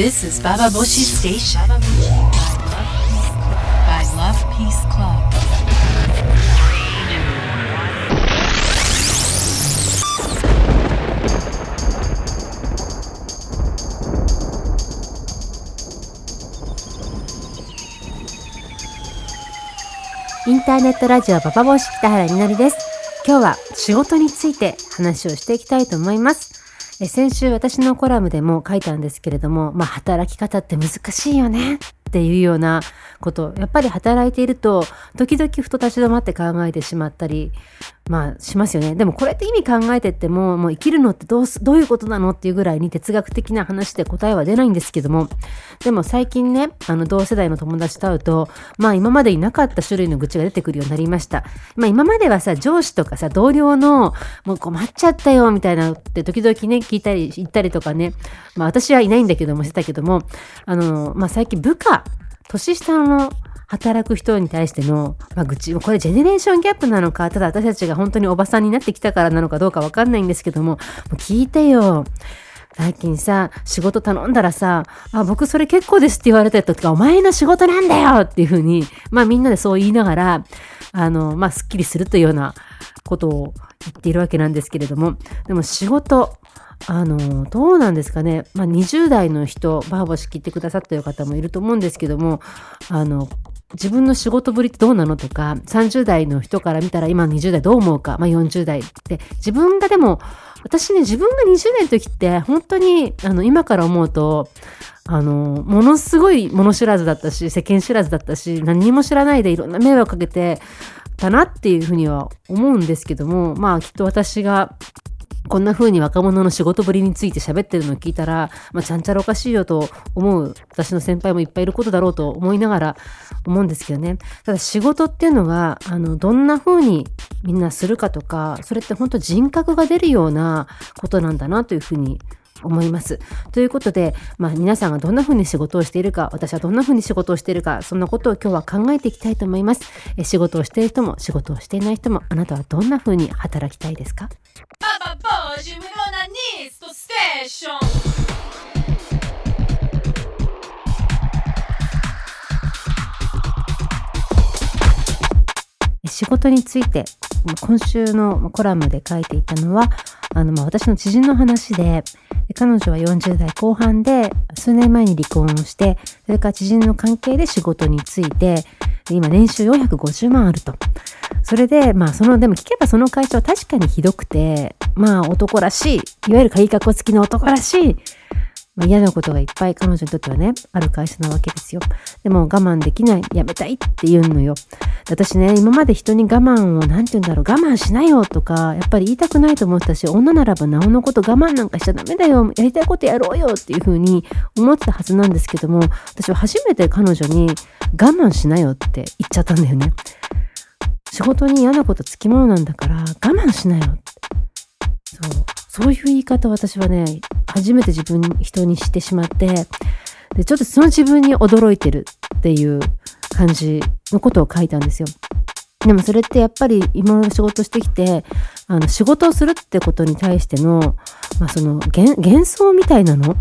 This is Baba Boshi Station by Love Peace Club. インターネットラジオパパ帽子北原みのりです。今日は仕事について話をしていきたいと思います。え先週私のコラムでも書いたんですけれども、まあ働き方って難しいよねっていうようなこと、やっぱり働いていると時々ふと立ち止まって考えてしまったり、まあしますよね。でもこれって意味考えてっても、もう生きるのってどうす、どういうことなのっていうぐらいに哲学的な話で答えは出ないんですけども、でも最近ね、あの同世代の友達と会うと、まあ今までいなかった種類の愚痴が出てくるようになりました。まあ今まではさ、上司とかさ、同僚の、もう困っちゃったよみたいなって時々ね、聞いたり、言ったりとかね、まあ私はいないんだけどもしてたけども、あの、まあ最近部下、年下の働く人に対しての、まあ、愚痴、これジェネレーションギャップなのか、ただ私たちが本当におばさんになってきたからなのかどうかわかんないんですけども、もう聞いてよ。最近さ、仕事頼んだらさ、あ、僕それ結構ですって言われたとか、お前の仕事なんだよっていうふうに、まあみんなでそう言いながら、あの、まあスッキリするというようなことを言っているわけなんですけれども、でも仕事、あの、どうなんですかね。まあ、20代の人、バーボシ聞いてくださってる方もいると思うんですけども、あの、自分の仕事ぶりってどうなのとか、30代の人から見たら今20代どう思うか、まあ、40代って、自分がでも、私ね、自分が20代の時って、本当に、あの、今から思うと、あの、ものすごい物知らずだったし、世間知らずだったし、何にも知らないでいろんな迷惑かけてたなっていうふうには思うんですけども、まあ、きっと私が、こんな風に若者の仕事ぶりについて喋ってるのを聞いたら、まあ、ちゃんちゃらおかしいよと思う私の先輩もいっぱいいることだろうと思いながら思うんですけどね。ただ仕事っていうのが、あの、どんな風にみんなするかとか、それって本当人格が出るようなことなんだなという風に思います。ということで、まあ皆さんがどんな風に仕事をしているか、私はどんな風に仕事をしているか、そんなことを今日は考えていきたいと思います。え仕事をしている人も仕事をしていない人も、あなたはどんな風に働きたいですか？Baba Boshi Munanisto Station. 仕事について今週のコラムで書いていたのはあの、まあ、私の知人の話で彼女は40代後半で数年前に離婚をしてそれから知人の関係で仕事について今年収450万あると。それで、まあ、その、でも聞けばその会社は確かにひどくて、まあ、男らしい、いわゆる鍵かっこ付きの男らしい、まあ、嫌なことがいっぱい彼女にとってはね、ある会社なわけですよ。でも我慢できない、やめたいって言うのよ。私ね、今まで人に我慢を、なんて言うんだろう、我慢しなよとか、やっぱり言いたくないと思ってたし、女ならばなおのこと我慢なんかしちゃダメだよ、やりたいことやろうよっていうふうに思ってたはずなんですけども、私は初めて彼女に我慢しなよって言っちゃったんだよね。仕事に嫌なことつきものなんだから、我慢しなよって。そう。そういう言い方私はね、初めて自分、人にしてしまって、で、ちょっとその自分に驚いてるっていう感じのことを書いたんですよ。でもそれってやっぱり今まで仕事してきて、あの、仕事をするってことに対しての、まあその、幻想みたいなの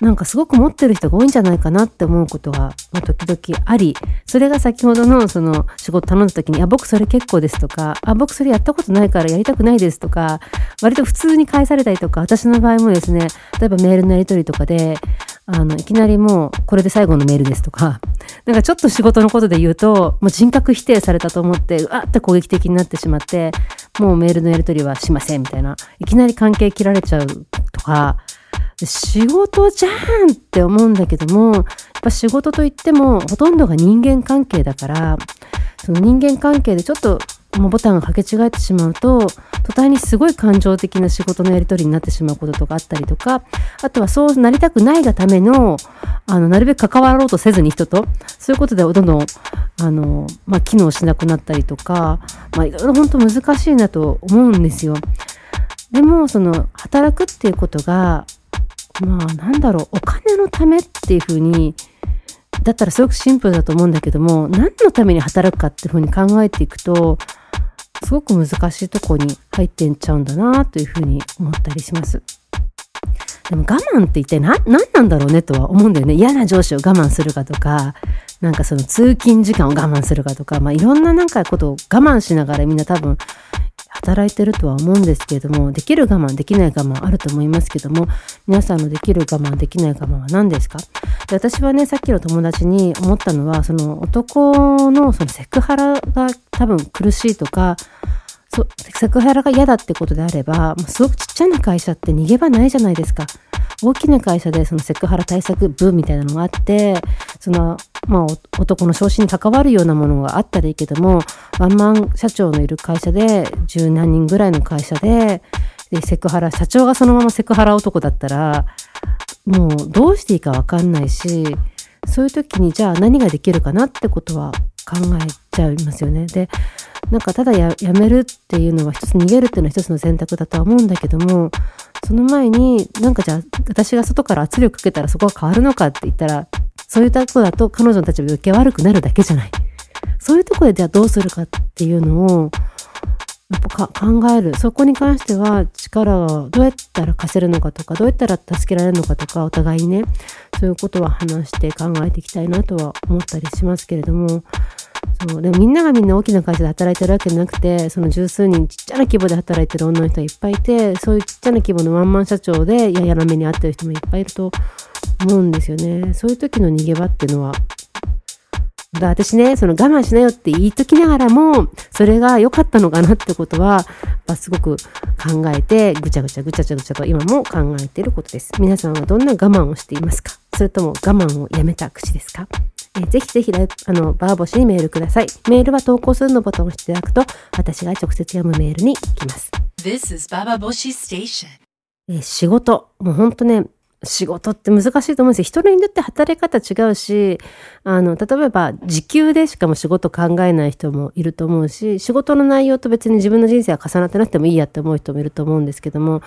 なんかすごく持ってる人が多いんじゃないかなって思うことが、まあ、時々あり、それが先ほどのその仕事頼んだ時に、あ、僕それ結構ですとか、あ、僕それやったことないからやりたくないですとか、割と普通に返されたりとか、私の場合もですね、例えばメールのやり取りとかで、あの、いきなりもう、これで最後のメールですとか、なんかちょっと仕事のことで言うと、もう人格否定されたと思って、うわって攻撃的になってしまって、もうメールのやり取りはしませんみたいな、いきなり関係切られちゃうとか、仕事じゃんって思うんだけども、やっぱ仕事といってもほとんどが人間関係だから、その人間関係でちょっともうボタンが掛け違えてしまうと、途端にすごい感情的な仕事のやり取りになってしまうこととかあったりとか、あとはそうなりたくないがための、あの、なるべく関わろうとせずに人と、そういうことでどんどん、あの、まあ、機能しなくなったりとか、まあ、いろいろ本当難しいなと思うんですよ。でも、その、働くっていうことが、まあ、なんだろう、お金のためっていうふうに、だったらすごくシンプルだと思うんだけども、何のために働くかっていうふうに考えていくと、すごく難しいとこに入ってんちゃうんだなというふうに思ったりします。でも我慢って一体何なんだろうねとは思うんだよね。嫌な上司を我慢するかとか、なんかその通勤時間を我慢するかとか、まあいろんななんかことを我慢しながらみんな多分働いてるとは思うんですけれども、できる我慢、できない我慢あると思いますけども、皆さんのできる我慢、できない我慢は何ですか？で私はね、さっきの友達に思ったのは、その男のそのセクハラが多分苦しいとか、そセクハラが嫌だってことであれば、もうすごくちっちゃな会社って逃げ場ないじゃないですか。大きな会社でそのセクハラ対策部みたいなのがあって、その、まあ、男の昇進に関わるようなものがあったらいいけども、ワンマン社長のいる会社で、十何人ぐらいの会社で、で、セクハラ、社長がそのままセクハラ男だったら、もうどうしていいかわかんないし、そういう時にじゃあ何ができるかなってことは考えちゃいますよね。で、なんかただやめるっていうのは一つ逃げるっていうのは一つの選択だとは思うんだけども、その前になんかじゃあ私が外から圧力かけたらそこが変わるのかって言ったら、そういうとこだと彼女たちも余計悪くなるだけじゃない。そういうとこでじゃあどうするかっていうのを、やっぱ考える。そこに関しては力をどうやったら貸せるのかとか、どうやったら助けられるのかとか、お互いにね、そういうことは話して考えていきたいなとは思ったりしますけれども、そうでもみんながみんな大きな会社で働いてるわけじゃなくてその十数人ちっちゃな規模で働いてる女の人がいっぱいいてそういうちっちゃな規模のワンマン社長でややな目に遭ってる人もいっぱいいると思うんですよねそういう時の逃げ場っていうのはだ私ね、その我慢しなよって言いときながらも、それが良かったのかなってことは、すごく考えて、ぐちゃぐちゃぐちゃぐちゃと今も考えていることです。皆さんはどんな我慢をしていますか？それとも我慢をやめた口ですか？えぜひぜひあの、バーボシにメールください。メールは投稿するのボタンを押していただくと、私が直接読むメールに行きます。This is Baba Boshi Station. え仕事。もうほんとね、仕事って難しいと思うんですよ。人によって働き方違うし、あの、例えば時給でしかも仕事考えない人もいると思うし、仕事の内容と別に自分の人生は重なってなくてもいいやって思う人もいると思うんですけども、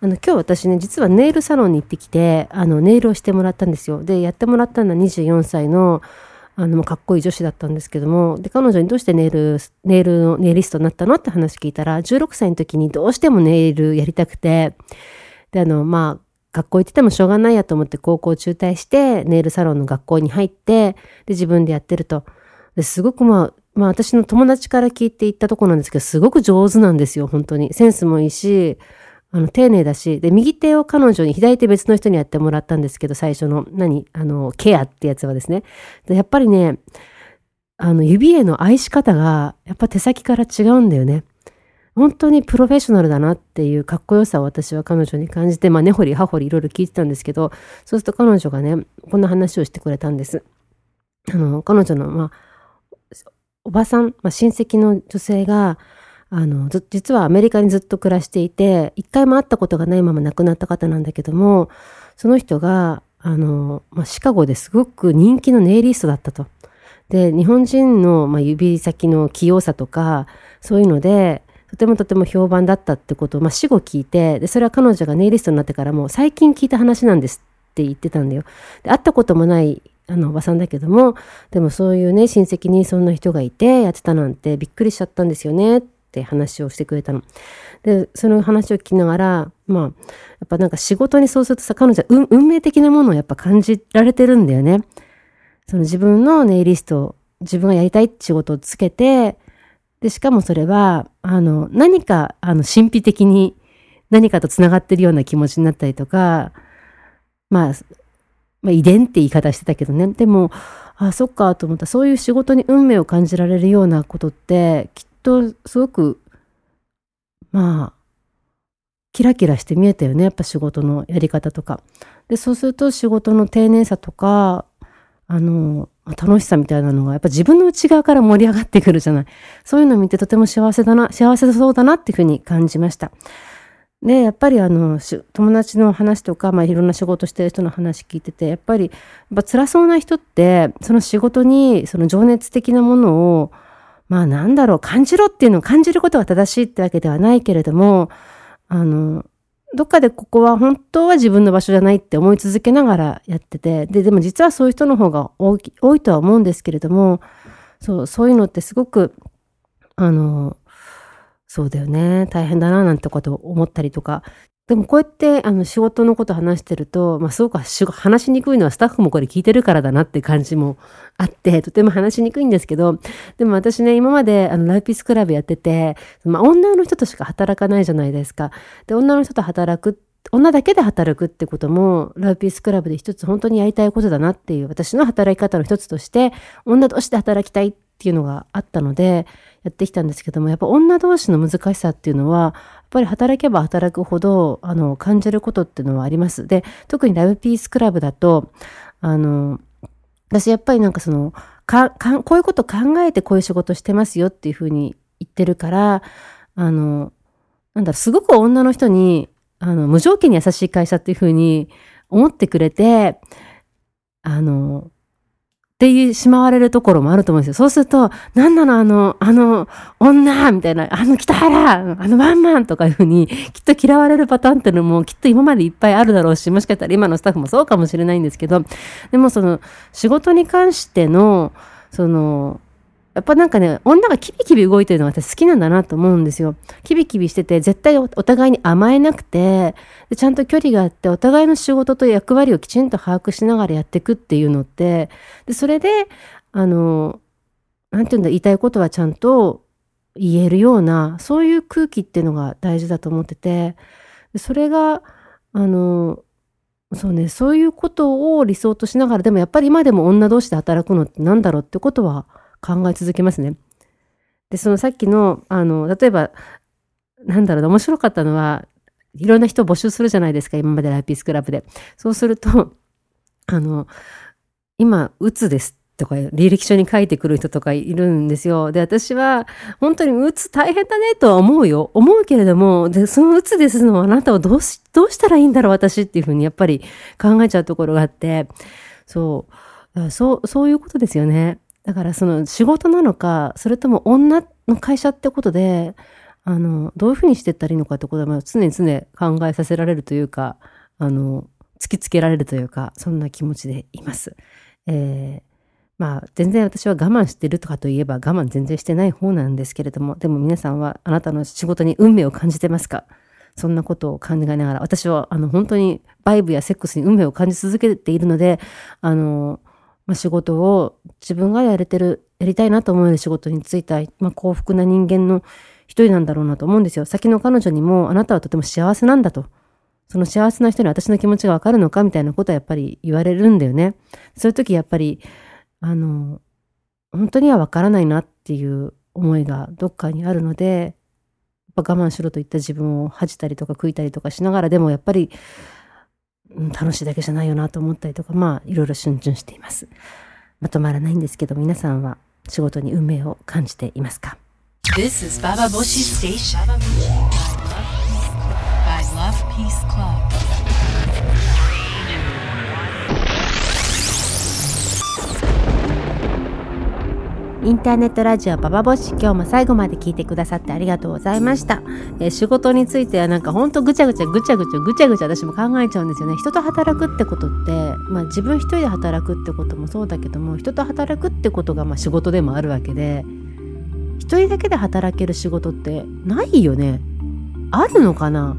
あの、今日私ね、実はネイルサロンに行ってきて、あの、ネイルをしてもらったんですよ。で、やってもらったのは24歳の、あの、かっこいい女子だったんですけども、で、彼女にどうしてネイル、ネイルの、ネイリストになったのって話聞いたら、16歳の時にどうしてもネイルやりたくて、で、あの、まあ、学校行っててもしょうがないやと思って高校中退して、ネイルサロンの学校に入って、で、自分でやってると。ですごくまあ、まあ私の友達から聞いて行ったとこなんですけど、すごく上手なんですよ、本当に。センスもいいし、あの、丁寧だし、で、右手を彼女に、左手別の人にやってもらったんですけど、最初の、何あの、ケアってやつはですね。でやっぱりね、あの、指への愛し方が、やっぱ手先から違うんだよね。本当にプロフェッショナルだなっていうかっこよさを私は彼女に感じて、まあ、根掘り葉掘りいろいろ聞いてたんですけど、そうすると彼女がね、こんな話をしてくれたんです。あの、彼女の、まあ、おばさん、まあ、親戚の女性が、あの、実はアメリカにずっと暮らしていて、一回も会ったことがないまま亡くなった方なんだけども、その人が、あの、まあ、シカゴですごく人気のネイリストだったと。で、日本人の、まあ、指先の器用さとか、そういうので、とてもとても評判だったってことを、まあ、死後聞いて、で、それは彼女がネイリストになってからも、最近聞いた話なんですって言ってたんだよ。で、会ったこともないあのおばさんだけども、でもそういうね、親戚にそんな人がいてやってたなんてびっくりしちゃったんですよねって話をしてくれたの。で、その話を聞きながら、まあ、やっぱなんか仕事にそうするとさ、彼女は運命的なものをやっぱ感じられてるんだよね。その自分のネイリスト、自分がやりたい仕事をつけて、で、しかもそれは、あの、何か、あの、神秘的に何かと繋がってるような気持ちになったりとか、まあ、まあ、遺伝って言い方してたけどね。でも、あ、そっかと思った。そういう仕事に運命を感じられるようなことって、きっとすごく、まあ、キラキラして見えたよね。やっぱ仕事のやり方とか。で、そうすると仕事の丁寧さとか、あの、楽しさみたいなのが、やっぱ自分の内側から盛り上がってくるじゃない。そういうのを見てとても幸せだな、幸せそうだなっていうふうに感じました。で、やっぱりあの、友達の話とか、まあいろんな仕事してる人の話聞いてて、やっぱり、やっぱ辛そうな人って、その仕事に、その情熱的なものを、まあなんだろう、感じろっていうのを感じることが正しいってわけではないけれども、あの、どっかでここは本当は自分の場所じゃないって思い続けながらやってて、で、でも実はそういう人の方が多いとは思うんですけれども、そう、そういうのってすごく、あの、そうだよね、大変だななんてことを思ったりとか、でもこうやってあの仕事のこと話してると、まあすごく話しにくいのはスタッフもこれ聞いてるからだなって感じもあって、とても話しにくいんですけど、でも私ね、今まであのライピースクラブやってて、まあ女の人としか働かないじゃないですか。で、女の人と働く、女だけで働くってことも、ライピースクラブで一つ本当にやりたいことだなっていう、私の働き方の一つとして、女同士で働きたいっていうのがあったので、やってきたんですけども、やっぱ女同士の難しさっていうのはや、っぱり働けば働くほど、あの、感じることっていうのはあります。で、特にラブピースクラブだと、あの、私やっぱりなんかその、か、か、こういうこと考えてこういう仕事してますよっていうふうに言ってるから、あの、なんだろ、すごく女の人に、あの、無条件に優しい会社っていうふうに思ってくれて、あの、っていうしまわれるところもあると思うんですよ。そうすると、なんなのあの、あの、女みたいな、あの北原あのワンマンとかいうふうに、きっと嫌われるパターンっていうのもきっと今までいっぱいあるだろうし、もしかしたら今のスタッフもそうかもしれないんですけど、でもその、仕事に関しての、その、やっぱなんかね、女がキビキビ動いてるのが私好きなんだなと思うんですよ。キビキビしてて、絶対お互いに甘えなくて、ちゃんと距離があって、お互いの仕事と役割をきちんと把握しながらやっていくっていうのって、で、それで、あの、なんていうんだ、言いたいことはちゃんと言えるような、そういう空気っていうのが大事だと思ってて、それが、あの、そうね、そういうことを理想としながら、でもやっぱり今でも女同士で働くのって何だろうってことは考え続けますね。で、そのさっきの、あの、例えば、なんだろうな、面白かったのは、いろんな人を募集するじゃないですか、今までライピースクラブで。そうすると、あの、今、うつですとか、履歴書に書いてくる人とかいるんですよ。で、私は、本当にうつ大変だねとは思うよ。思うけれども、で、そのうつですのあなたをどうし、どうしたらいいんだろう、私っていうふうにやっぱり考えちゃうところがあって、そう、そう、そういうことですよね。だからその仕事なのか、それとも女の会社ってことで、あの、どういうふうにしていったらいいのかってことは、常に常に考えさせられるというか、あの、突きつけられるというか、そんな気持ちでいます。えー、まあ、全然私は我慢してるとかといえば我慢全然してない方なんですけれども、でも皆さんはあなたの仕事に運命を感じてますか？そんなことを考えながら、私はあの本当にバイブやセックスに運命を感じ続けているので、あの、まあ、仕事を自分がやれてる、やりたいなと思える仕事に就いた、まあ、幸福な人間の一人なんだろうなと思うんですよ。先の彼女にも、あなたはとても幸せなんだと。その幸せな人に私の気持ちがわかるのかみたいなことはやっぱり言われるんだよね。そういう時やっぱり、あの、本当にはわからないなっていう思いがどっかにあるので、やっぱ我慢しろといった自分を恥じたりとか悔いたりとかしながらでもやっぱり楽しいだけじゃないよなと思ったりとか、まあ、いろいろ逡巡しています。まとまらないんですけど、皆さんは仕事に運命を感じていますか？This is Baba Boshi Station by Love Peace Club. インターネットラジオババボシ今日も最後まで聞いてくださってありがとうございました、えー、仕事についてはなんかほんとぐちゃぐちゃぐちゃぐちゃぐちゃぐちゃ私も考えちゃうんですよね。人と働くってことってまあ自分一人で働くってこともそうだけども人と働くってことがまあ仕事でもあるわけで一人だけで働ける仕事ってないよね。あるのかな？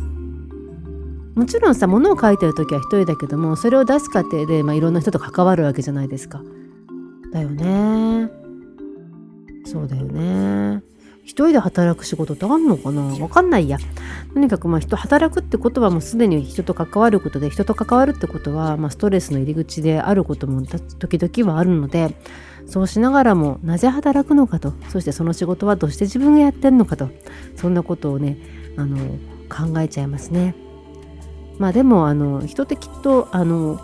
もちろんさ物を書いてる時は一人だけどもそれを出す過程で、まあ、いろんな人と関わるわけじゃないですか。だよね。そうだよね。一人で働く仕事ってあんのかな？わかんないや。とにかくまあ人働くってことはもうすでに人と関わることで人と関わるってことはまあストレスの入り口であることも時々はあるのでそうしながらもなぜ働くのかとそしてその仕事はどうして自分がやってんのかとそんなことをねあの考えちゃいますね。まあでもあの人ってきっとあの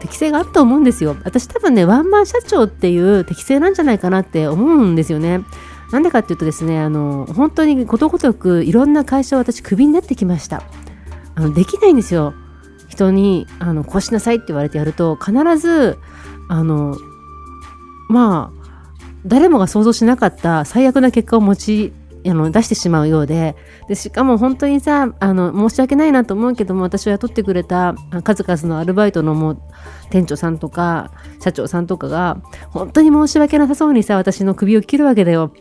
適性があると思うんですよ。私多分ね、ワンマン社長っていう適性なんじゃないかなって思うんですよね。なんでかっていうとですね、あの、本当にことごとくいろんな会社を私クビになってきました。あの、できないんですよ。人に、あの、こうしなさいって言われてやると、必ず、あの、まあ、誰もが想像しなかった最悪な結果を持ちあの出してしまうようででしかも本当にさあの申し訳ないなと思うけども私を雇ってくれた数々のアルバイトのもう店長さんとか社長さんとかが本当に申し訳なさそうにさ私の首を切るわけだよ。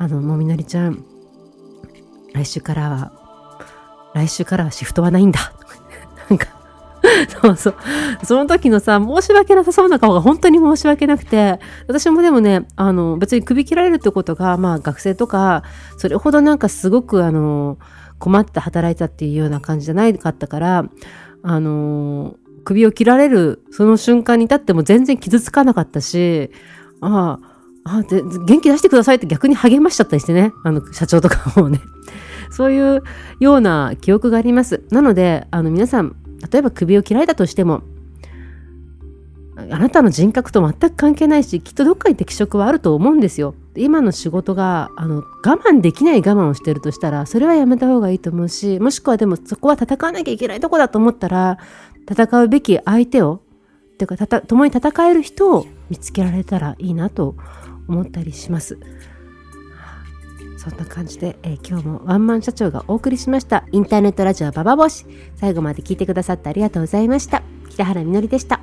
あのもみなりちゃん来週からは来週からはシフトはないんだ。なんか、そうそう。その時のさ、申し訳なさそうな顔が本当に申し訳なくて、私もでもね、あの、別に首切られるってことが、まあ学生とか、それほどなんかすごくあの、困って働いたっていうような感じじゃないかったから、あの、首を切られるその瞬間に至っても全然傷つかなかったし、ああ、あで元気出してくださいって逆に励ましちゃったりしてね、あの、社長とかもね。そういうような記憶があります。なので、あの、皆さん、例えば首を切られたとしても、あなたの人格と全く関係ないし、きっとどっかに適職はあると思うんですよ。今の仕事があの我慢できない我慢をしてるとしたら、それはやめた方がいいと思うし、もしくはでもそこは戦わなきゃいけないとこだと思ったら、戦うべき相手を、ていうか、共に戦える人を見つけられたらいいなと思ったりします。そんな感じで、えー、今日もワンマン社長がお送りしました。インターネットラジオババボシ。最後まで聞いてくださってありがとうございました。北原みのりでした。